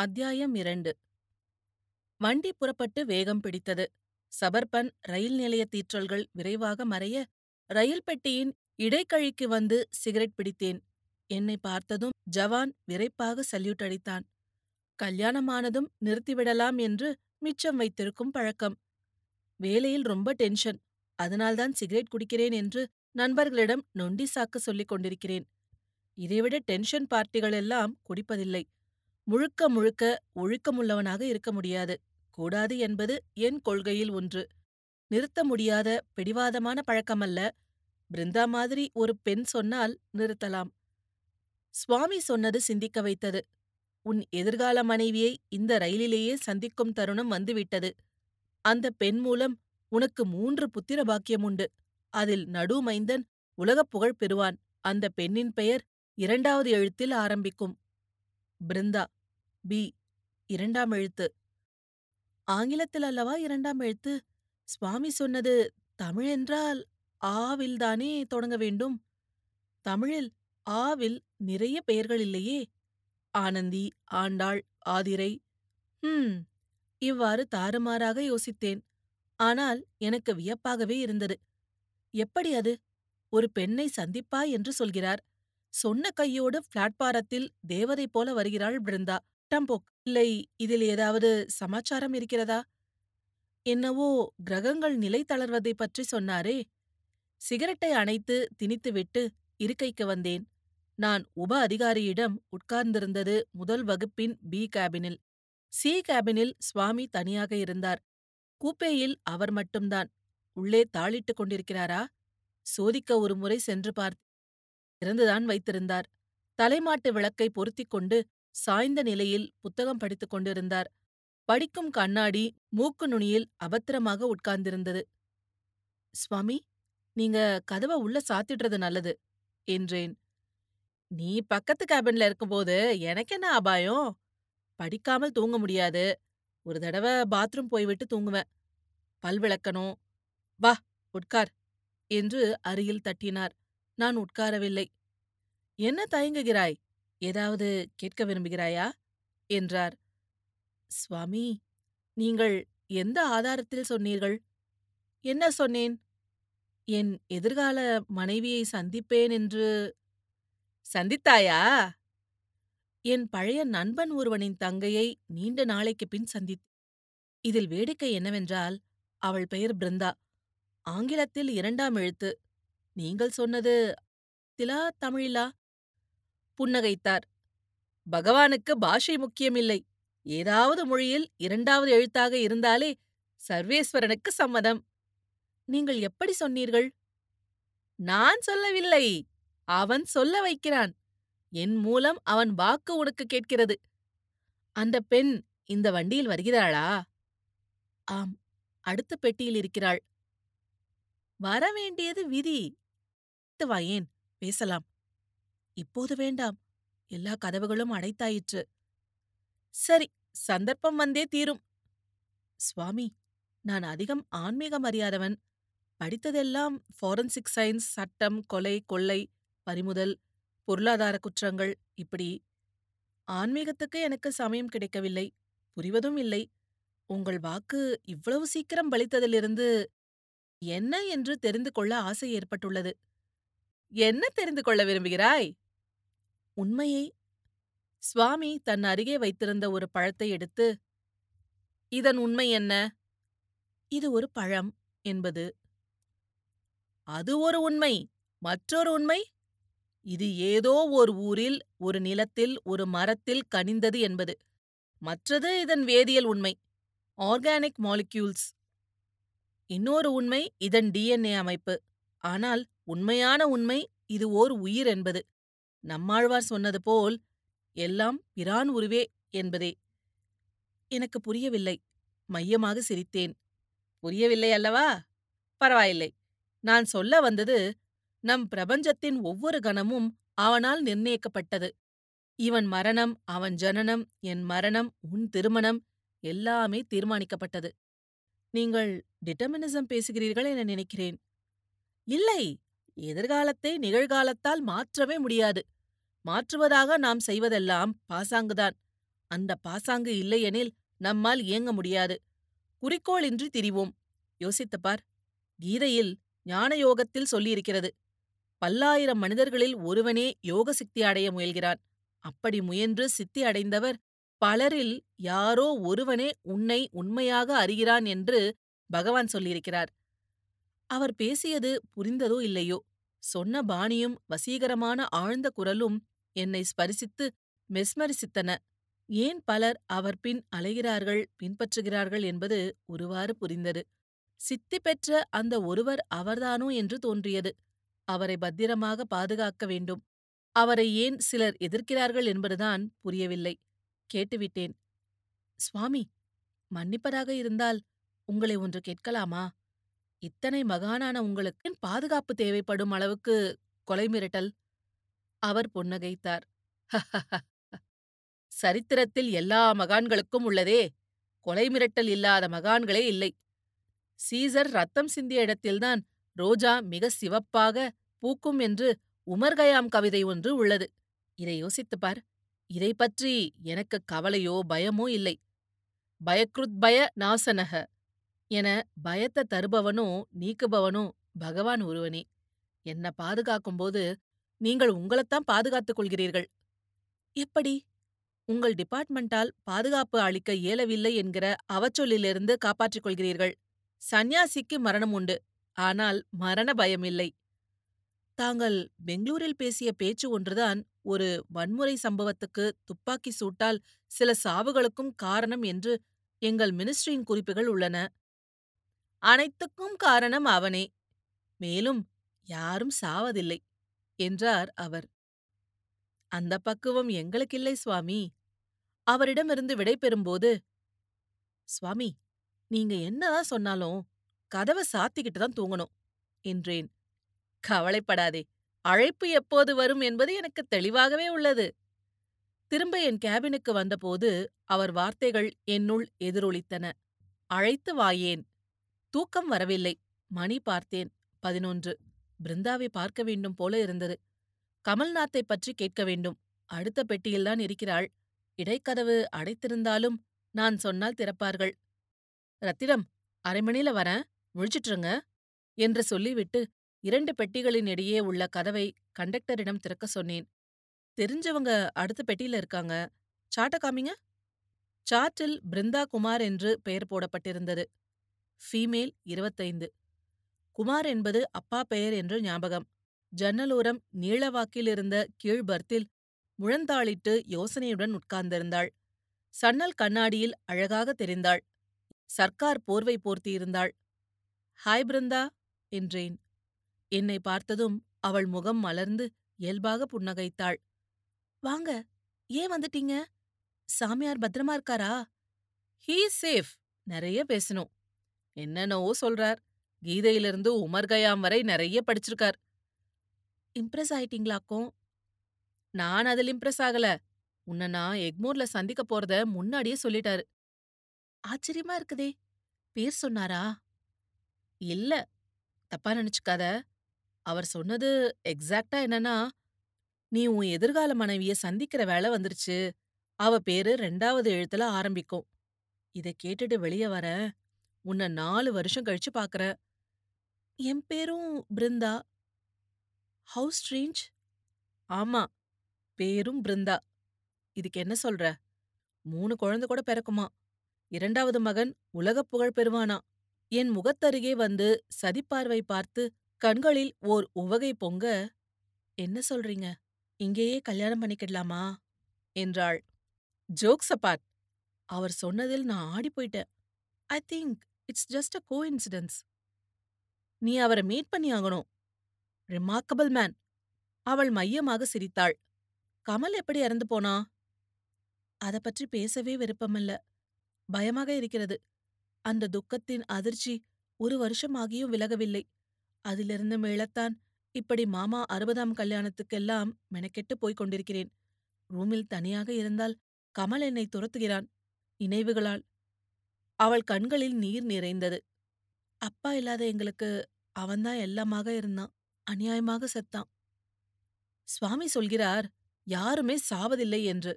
அத்தியாயம் இரண்டு. வண்டி புறப்பட்டு வேகம் பிடித்தது. சபர்பன் ரயில் நிலைய தீற்றல்கள் விரைவாக மறைய ரயில் பெட்டியின் இடைக்கழிக்கு வந்து சிகரெட் பிடித்தேன். என்னை பார்த்ததும் ஜவான் விரைப்பாக சல்யூட் அடித்தான். கல்யாணமானதும் நிறுத்திவிடலாம் என்று மிச்சம் வைத்திருக்கும் பழக்கம். வேலையில் ரொம்ப டென்ஷன். அதனால்தான் சிகரெட் குடிக்கிறேன் என்று நண்பர்களிடம் நொண்டி சாக்கு சொல்லிக் கொண்டிருக்கிறேன். இதைவிட டென்ஷன் பார்ட்டிகள் எல்லாம் குடிப்பதில்லை. முழுக்க முழுக்க ஒழுக்கமுள்ளவனாக இருக்க முடியாது. கூடாது என்பது என் கொள்கையில் ஒன்று. நிறுத்த முடியாத பிடிவாதமான பழக்கமல்ல பிருந்தா மாதிரி ஒரு பெண் சொன்னால் நிறுத்தலாம். சுவாமி சொன்னது சிந்திக்க வைத்தது. உன் எதிர்கால மனைவியை இந்த ரயிலிலேயே சந்திக்கும் தருணம் வந்துவிட்டது. அந்த பெண் மூலம் உனக்கு மூன்று புத்திர பாக்கியம் உண்டு. அதில் நடுமைந்தன் உலகப் புகழ் பெறுவான். அந்த பெண்ணின் பெயர் இரண்டாவது எழுத்தில் ஆரம்பிக்கும். பிருந்தா பி இரண்டாம் எழுத்து. ஆங்கிலத்தில் அல்லவா இரண்டாம் எழுத்து? சுவாமி சொன்னது தமிழ் என்றால் ஆவில்தானே தொடங்க வேண்டும். தமிழில் ஆவில் நிறைய பெயர்கள் இல்லையே. ஆனந்தி ஆண்டாள் ஆதிரை. ஹம். இவ்வாறு தாறுமாறாக யோசித்தேன். ஆனால் எனக்கு வியப்பாகவே இருந்தது. எப்படி அது? ஒரு பெண்ணை சந்திப்பா என்று சொல்கிறார். சொன்ன கையோடு பிளாட்பாரத்தில் தேவதை போல வருகிறாள் பிருந்தா. டம்போக் இல்லை இதில் ஏதாவது சமாச்சாரம் இருக்கிறதா? என்னவோ கிரகங்கள் நிலை தளர்வதை பற்றி சொன்னாரே. சிகரெட்டை அணைத்து திணித்துவிட்டு இருக்கைக்கு வந்தேன். நான் உப அதிகாரியிடம் உட்கார்ந்திருந்தது முதல் வகுப்பின் பி கேபினில். சி கேபினில் சுவாமி தனியாக இருந்தார். கூப்பேயில் அவர் மட்டும்தான். உள்ளே தாளிட்டுக் கொண்டிருக்கிறாரா? சோதிக்க ஒருமுறை சென்று பார்த்து திறந்துதான் வைத்திருந்தார். தலைமாட்டு விளக்கை பொருத்திக் கொண்டு சாய்ந்த நிலையில் புத்தகம் படித்துக் கொண்டிருந்தார். படிக்கும் கண்ணாடி மூக்கு நுனியில் அபத்திரமாக உட்கார்ந்திருந்தது. சுவாமி நீங்க கதவ உள்ள சாத்திடுறது நல்லது என்றேன். நீ பக்கத்து கேபின்ல இருக்கும்போது எனக்கு என்ன அபாயம்? படிக்காமல் தூங்க முடியாது. ஒரு தடவை பாத்ரூம் போய்விட்டு தூங்குவேன். பல் விளக்கணும். வா உட்கார் என்று அருகில் தட்டினார். நான் உட்காரவில்லை. என்ன தயங்குகிறாய்? ஏதாவது கேட்க விரும்புகிறாயா? என்றார். சுவாமி நீங்கள் எந்த ஆதாரத்தில் சொன்னீர்கள்? என்ன சொன்னேன்? என் எதிர்கால மனைவியை சந்திப்பேன் என்று. சந்தித்தாயா? என் பழைய நண்பன் ஒருவனின் தங்கையை நீண்ட நாளைக்கு பின் சந்தித் இதில் வேடிக்கை என்னவென்றால் அவள் பெயர் பிருந்தா. ஆங்கிலத்தில் இரண்டாம் எழுத்து. நீங்கள் சொன்னது திலா தமிழிலா? புன்னகைத்தார். பகவானுக்கு பாஷை முக்கியமில்லை. ஏதாவது மொழியில் இரண்டாவது எழுத்தாக இருந்தாலே சர்வேஸ்வரனுக்கு சம்மதம். நீங்கள் எப்படி சொன்னீர்கள்? நான் சொல்லவில்லை. அவன் சொல்ல வைக்கிறான். என் மூலம் அவன் வாக்கு உனக்கு கேட்கிறது. அந்த பெண் இந்த வண்டியில் வருகிறாளா? ஆம். அடுத்த பெட்டியில் இருக்கிறாள். வரவேண்டியது விதி. வாயேன். பேசலாம். இப்போது வேண்டாம். எல்லா கதவுகளும் அடைத்தாயிற்று. சரி சந்தர்ப்பம் வந்தே தீரும். சுவாமி நான் அதிகம் ஆன்மீகம் அறியாதவன். படித்ததெல்லாம் ஃபாரன்சிக் சயின்ஸ் சட்டம் கொலை கொள்ளை பறிமுதல் பொருளாதார குற்றங்கள் இப்படி. ஆன்மீகத்துக்கு எனக்கு சமயம் கிடைக்கவில்லை புரிவதும் இல்லை. உங்கள் வாக்கு இவ்வளவு சீக்கிரம் பலித்ததிலிருந்து என்ன என்று தெரிந்து கொள்ள ஆசை ஏற்பட்டுள்ளது. என்ன தெரிந்து கொள்ள விரும்புகிறாய்? உண்மையை. சுவாமி தன் அருகே வைத்திருந்த ஒரு பழத்தை எடுத்து இதன் உண்மை என்ன? இது ஒரு பழம் என்பது. அது ஒரு உண்மை. மற்றொரு உண்மை? இது ஏதோ ஒரு ஊரில் ஒரு நிலத்தில் ஒரு மரத்தில் கனிந்தது என்பது. மற்றது இதன் வேதியியல் உண்மை. Organic molecules. இன்னொரு உண்மை இதன் டிஎன்ஏ அமைப்பு. ஆனால் உண்மையான உண்மை இது ஓர் உயிர் என்பது. நம்மாழ்வார் சொன்னது போல் எல்லாம் பிரான் உருவே என்பதே. எனக்கு புரியவில்லை. மையமாக சிரித்தேன். புரியவில்லை அல்லவா? பரவாயில்லை. நான் சொல்ல வந்தது நம் பிரபஞ்சத்தின் ஒவ்வொரு கணமும் அவனால் நிர்ணயிக்கப்பட்டது. இவன் மரணம் அவன் ஜனனம் என் மரணம் உன் திருமணம் எல்லாமே தீர்மானிக்கப்பட்டது. நீங்கள் டிட்டர்மினிசம் பேசுகிறீர்கள் என நினைக்கிறேன். இல்லை! எதிர்காலத்தை நிகழ்காலத்தால் மாற்றவே முடியாது. மாற்றுவதாக நாம் செய்வதெல்லாம் பாசாங்குதான் அந்த பாசாங்கு இல்லையெனில் நம்மால் இயங்க முடியாது. குறிக்கோளின்றி திரிவோம். யோசித்துப் பார். கீதையில் ஞான யோகத்தில் சொல்லியிருக்கிறது. பல்லாயிரம் மனிதர்களில் ஒருவனே யோக சித்தி அடைய முயல்கிறான். அப்படி முயன்று சித்தி அடைந்தவர் பலரில் யாரோ ஒருவனே உன்னை உண்மையாக அறிகிறான் என்று பகவான் சொல்லியிருக்கிறார். அவர் பேசியது புரிந்ததோ இல்லையோ? சொன்ன பாணியும் வசீகரமான ஆழ்ந்த குரலும் என்னை ஸ்பரிசித்து மெஸ்மரிசித்தன. ஏன் பலர் அவர் பின் அலைகிறார்கள் பின்பற்றுகிறார்கள் என்பது ஒருவாறு புரிந்தது. சித்தி பெற்ற அந்த ஒருவர் அவர்தானோ என்று தோன்றியது. அவரை பத்திரமாக பாதுகாக்க வேண்டும். அவரை ஏன் சிலர் எதிர்க்கிறார்கள் என்பதுதான் புரியவில்லை. கேட்டுவிட்டேன். சுவாமி மன்னிப்பதாக இருந்தால் உங்களை ஒன்று கேட்கலாமா? இத்தனை மகானான உங்களுக்கு பாதுகாப்பு தேவைப்படும் அளவுக்கு கொலை மிரட்டல்? அவர் புன்னகைத்தார். சரித்திரத்தில் எல்லா மகான்களுக்கும் உள்ளதே. கொலை மிரட்டல் இல்லாத மகான்களே இல்லை. சீசர் ரத்தம் சிந்திய இடத்தில்தான் ரோஜா மிக சிவப்பாக பூக்கும் என்று உமர்கயாம் கவிதை ஒன்று உள்ளது. இதை யோசித்துப் பார். இதை பற்றி எனக்கு கவலையோ பயமோ இல்லை. பயக்ருத்பய நாசனக. என பயத்த தருபவனோ நீக்குபவனோ பகவான் ஒருவனே. என்னை பாதுகாக்கும்போது நீங்கள் உங்களைத்தான் பாதுகாத்துக் கொள்கிறீர்கள். எப்படி? உங்கள் டிபார்ட்மெண்டால் பாதுகாப்பு அளிக்க இயலவில்லை என்கிற அவச்சொல்லிலிருந்து காப்பாற்றிக் கொள்கிறீர்கள். சந்நியாசிக்கு மரணம் உண்டு. ஆனால் மரண பயமில்லை தாங்கள் பெங்களூரில் பேசிய பேச்சு ஒன்றுதான் ஒரு வன்முறை சம்பவத்துக்கு துப்பாக்கி சூட்டால் சில சாவுகளுக்கும் காரணம் என்று எங்கள் மினிஸ்ட்ரியின் குறிப்புகள் உள்ளன. அனைத்துக்கும் காரணம் அவனே. மேலும் யாரும் சாவதில்லை என்றார் அவர். அந்த பக்குவம் எங்களுக்கில்லை சுவாமி. அவரிடமிருந்து விடை பெறும்போது சுவாமி நீங்க என்னதான் சொன்னாலும் கதவை சாத்திக்கிட்டு தான் தூங்கணும் என்றேன். கவலைப்படாதே அழைப்பு எப்போது வரும் என்பது எனக்கு தெளிவாகவே உள்ளது. திரும்ப என் கேபினுக்கு வந்தபோது அவர் வார்த்தைகள் என்னுள் எதிரொலித்தன. அழைத்து வாயேன் தூக்கம் வரவில்லை. மணி பார்த்தேன். பதினொன்று. பிருந்தாவை பார்க்க வேண்டும் போல இருந்தது. கமல்நாத்தை பற்றி கேட்க வேண்டும். அடுத்த பெட்டியில்தான் இருக்கிறாள். இடைக்கதவு அடைத்திருந்தாலும் நான் சொன்னால் திறப்பார்கள். ரத்தினம் அரை மணில வரேன். முழிச்சிட்டுருங்க என்று சொல்லிவிட்டு இரண்டு பெட்டிகளின் இடையே உள்ள கதவை கண்டக்டரிடம் திறக்க சொன்னேன். தெரிஞ்சவங்க அடுத்த பெட்டியில இருக்காங்க. சாட்ட காமிங்க. சார்ட்டில் பிருந்தா குமார் என்று பெயர் போடப்பட்டிருந்தது. ஃபீமேல் இருபத்தைந்து. குமார் என்பது அப்பா பெயர் என்று ஞாபகம். ஜன்னலோரம் நீளவாக்கிலிருந்த கீழ்பர்த்தில் கீழ் முழந்தாளிட்டு யோசனையுடன் உட்கார்ந்திருந்தாள். சன்னல் கண்ணாடியில் அழகாக தெரிந்தாள். சர்க்கார் போர்வை போர்த்தியிருந்தாள். ஹாய் பிருந்தா என்றேன். என்னை பார்த்ததும் அவள் முகம் மலர்ந்து இயல்பாக புன்னகைத்தாள். வாங்க ஏன் வந்துட்டீங்க? சாமியார் பத்திரமா இருக்காரா? ஹீ சேஃப் நிறைய பேசணும். என்னென்னவோ சொல்றார். கீதையிலிருந்து உமர் கயாம் வரை நிறைய படிச்சிருக்கார். இம்ப்ரெஸ் ஆயிட்டீங்களாக்கும் நான் அதில் இம்ப்ரெஸ் ஆகல. உன்னை நான் எக்மோர்ல சந்திக்க போறத முன்னாடியே சொல்லிட்டாரு. ஆச்சரியமா இருக்குதே. பேர் சொன்னாரா? இல்ல. தப்பா நினைச்சுக்காத. அவர் சொன்னது எக்ஸாக்ட்டா என்னன்னா நீ உன் எதிர்கால மனைவிய சந்திக்கிற வேலை வந்துருச்சு. அவ பேரு ரெண்டாவது எழுத்துல ஆரம்பிக்கும். இத கேட்டுட்டு வெளிய வர. உன்னை நாலு வருஷம் கழிச்சு பாக்குற. என் பேரும் பிருந்தா. ஹவுஸ் ஸ்ட்ரேஞ்ச் ஆமா பேரும் பிருந்தா. இதுக்கு என்ன சொல்ற? மூணு குழந்தை கூட பிறக்குமா? இரண்டாவது மகன் உலகப் புகழ் பெறுவானா? என் முகத்தருகே வந்து சதிப்பார்வை பார்த்து கண்களில் ஓர் உவகை பொங்க என்ன சொல்றீங்க? இங்கேயே கல்யாணம் பண்ணிக்கிடலாமா? என்றாள். ஜோக்ஸ் அபார்ட் அவர் சொன்னதில் நான் ஆடி போயிட்டேன். I think it's just a coincidence நீ அவரை மீட் பண்ணி ஆகணும். Remarkable man. அவள் மையமாக சிரித்தாள். கமல் எப்படி இறந்து போனா? அதை பற்றி பேசவே விருப்பமில்ல பயமாக இருக்கிறது. அந்த துக்கத்தின் அதிர்ச்சி ஒரு வருஷமாகியும் விலகவில்லை. அதிலிருந்து மீளத்தான் இப்படி மாமா அறுபதாம் கல்யாணத்துக்கெல்லாம் மெனக்கெட்டு போய்க் கொண்டிருக்கிறேன். ரூமில் தனியாக இருந்தால் கமல் என்னை துரத்துகிறான். நினைவுகளால் அவள் கண்களில் நீர் நிறைந்தது. அப்பா இல்லாத எங்களுக்கு அவன்தான் எல்லாமாக இருந்தான். அநியாயமாக செத்தான். சுவாமி சொல்கிறார் யாருமே சாவதில்லை என்று.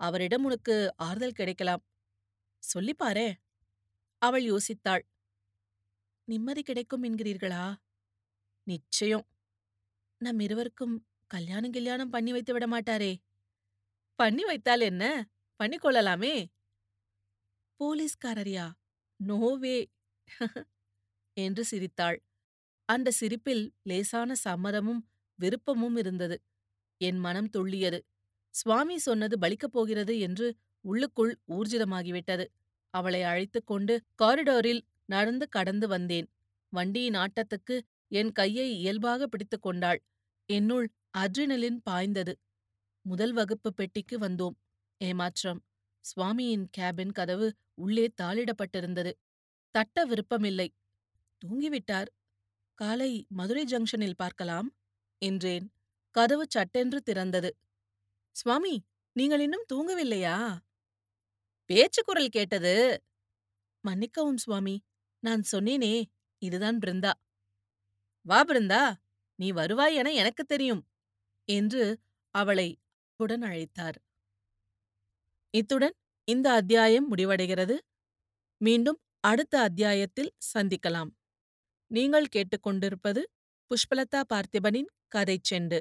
அவரிடம் உனக்கு ஆறுதல் கிடைக்கலாம். சொல்லிப்பாரே அவள் யோசித்தாள். நிம்மதி கிடைக்கும் என்கிறீர்களா? நிச்சயம். நம் இருவருக்கும் கல்யாணம் கல்யாணம் பண்ணி வைத்து விட மாட்டாரே. பண்ணி வைத்தால் என்ன? பண்ணிக் கொள்ளலாமே? போலீஸ்காரரியா? நோவே என்று சிரித்தாள். அந்த சிரிப்பில் லேசான சம்மதமும் விருப்பமும் இருந்தது. என் மனம் துள்ளியது. சுவாமி சொன்னது பலிக்கப் போகிறது என்று உள்ளுக்குள் ஊர்ஜிதமாகிவிட்டது. அவளை அழைத்துக் கொண்டு காரிடோரில் நடந்து கடந்து வந்தேன். வண்டியின் ஆட்டத்துக்கு என் கையை இயல்பாக பிடித்துக் கொண்டாள். என்னுள் அட்ரினலின் பாய்ந்தது. முதல் வகுப்பு பெட்டிக்கு வந்தோம். ஏமாற்றம். சுவாமியின் கேபின் கதவு உள்ளே தாளிடப்பட்டிருந்தது. தட்ட விருப்பமில்லை. தூங்கிவிட்டார். காலை மதுரை ஜங்ஷனில் பார்க்கலாம் என்றேன். கதவு சட்டென்று திறந்தது. சுவாமி நீங்கள் இன்னும் தூங்கவில்லையா? பேச்சு குரல் கேட்டது. மன்னிக்கவும் சுவாமி நான் சொன்னேனே இதுதான் பிருந்தா. வா பிருந்தா நீ வருவாய் என எனக்கு தெரியும் என்று அவளை உடன் அழைத்தார். இத்துடன் இந்த அத்தியாயம் முடிவடைகிறது. மீண்டும் அடுத்த அத்தியாயத்தில் சந்திக்கலாம். நீங்கள் கேட்டுக்கொண்டிருப்பது புஷ்பலதா பார்த்திபனின் கதை செண்டு.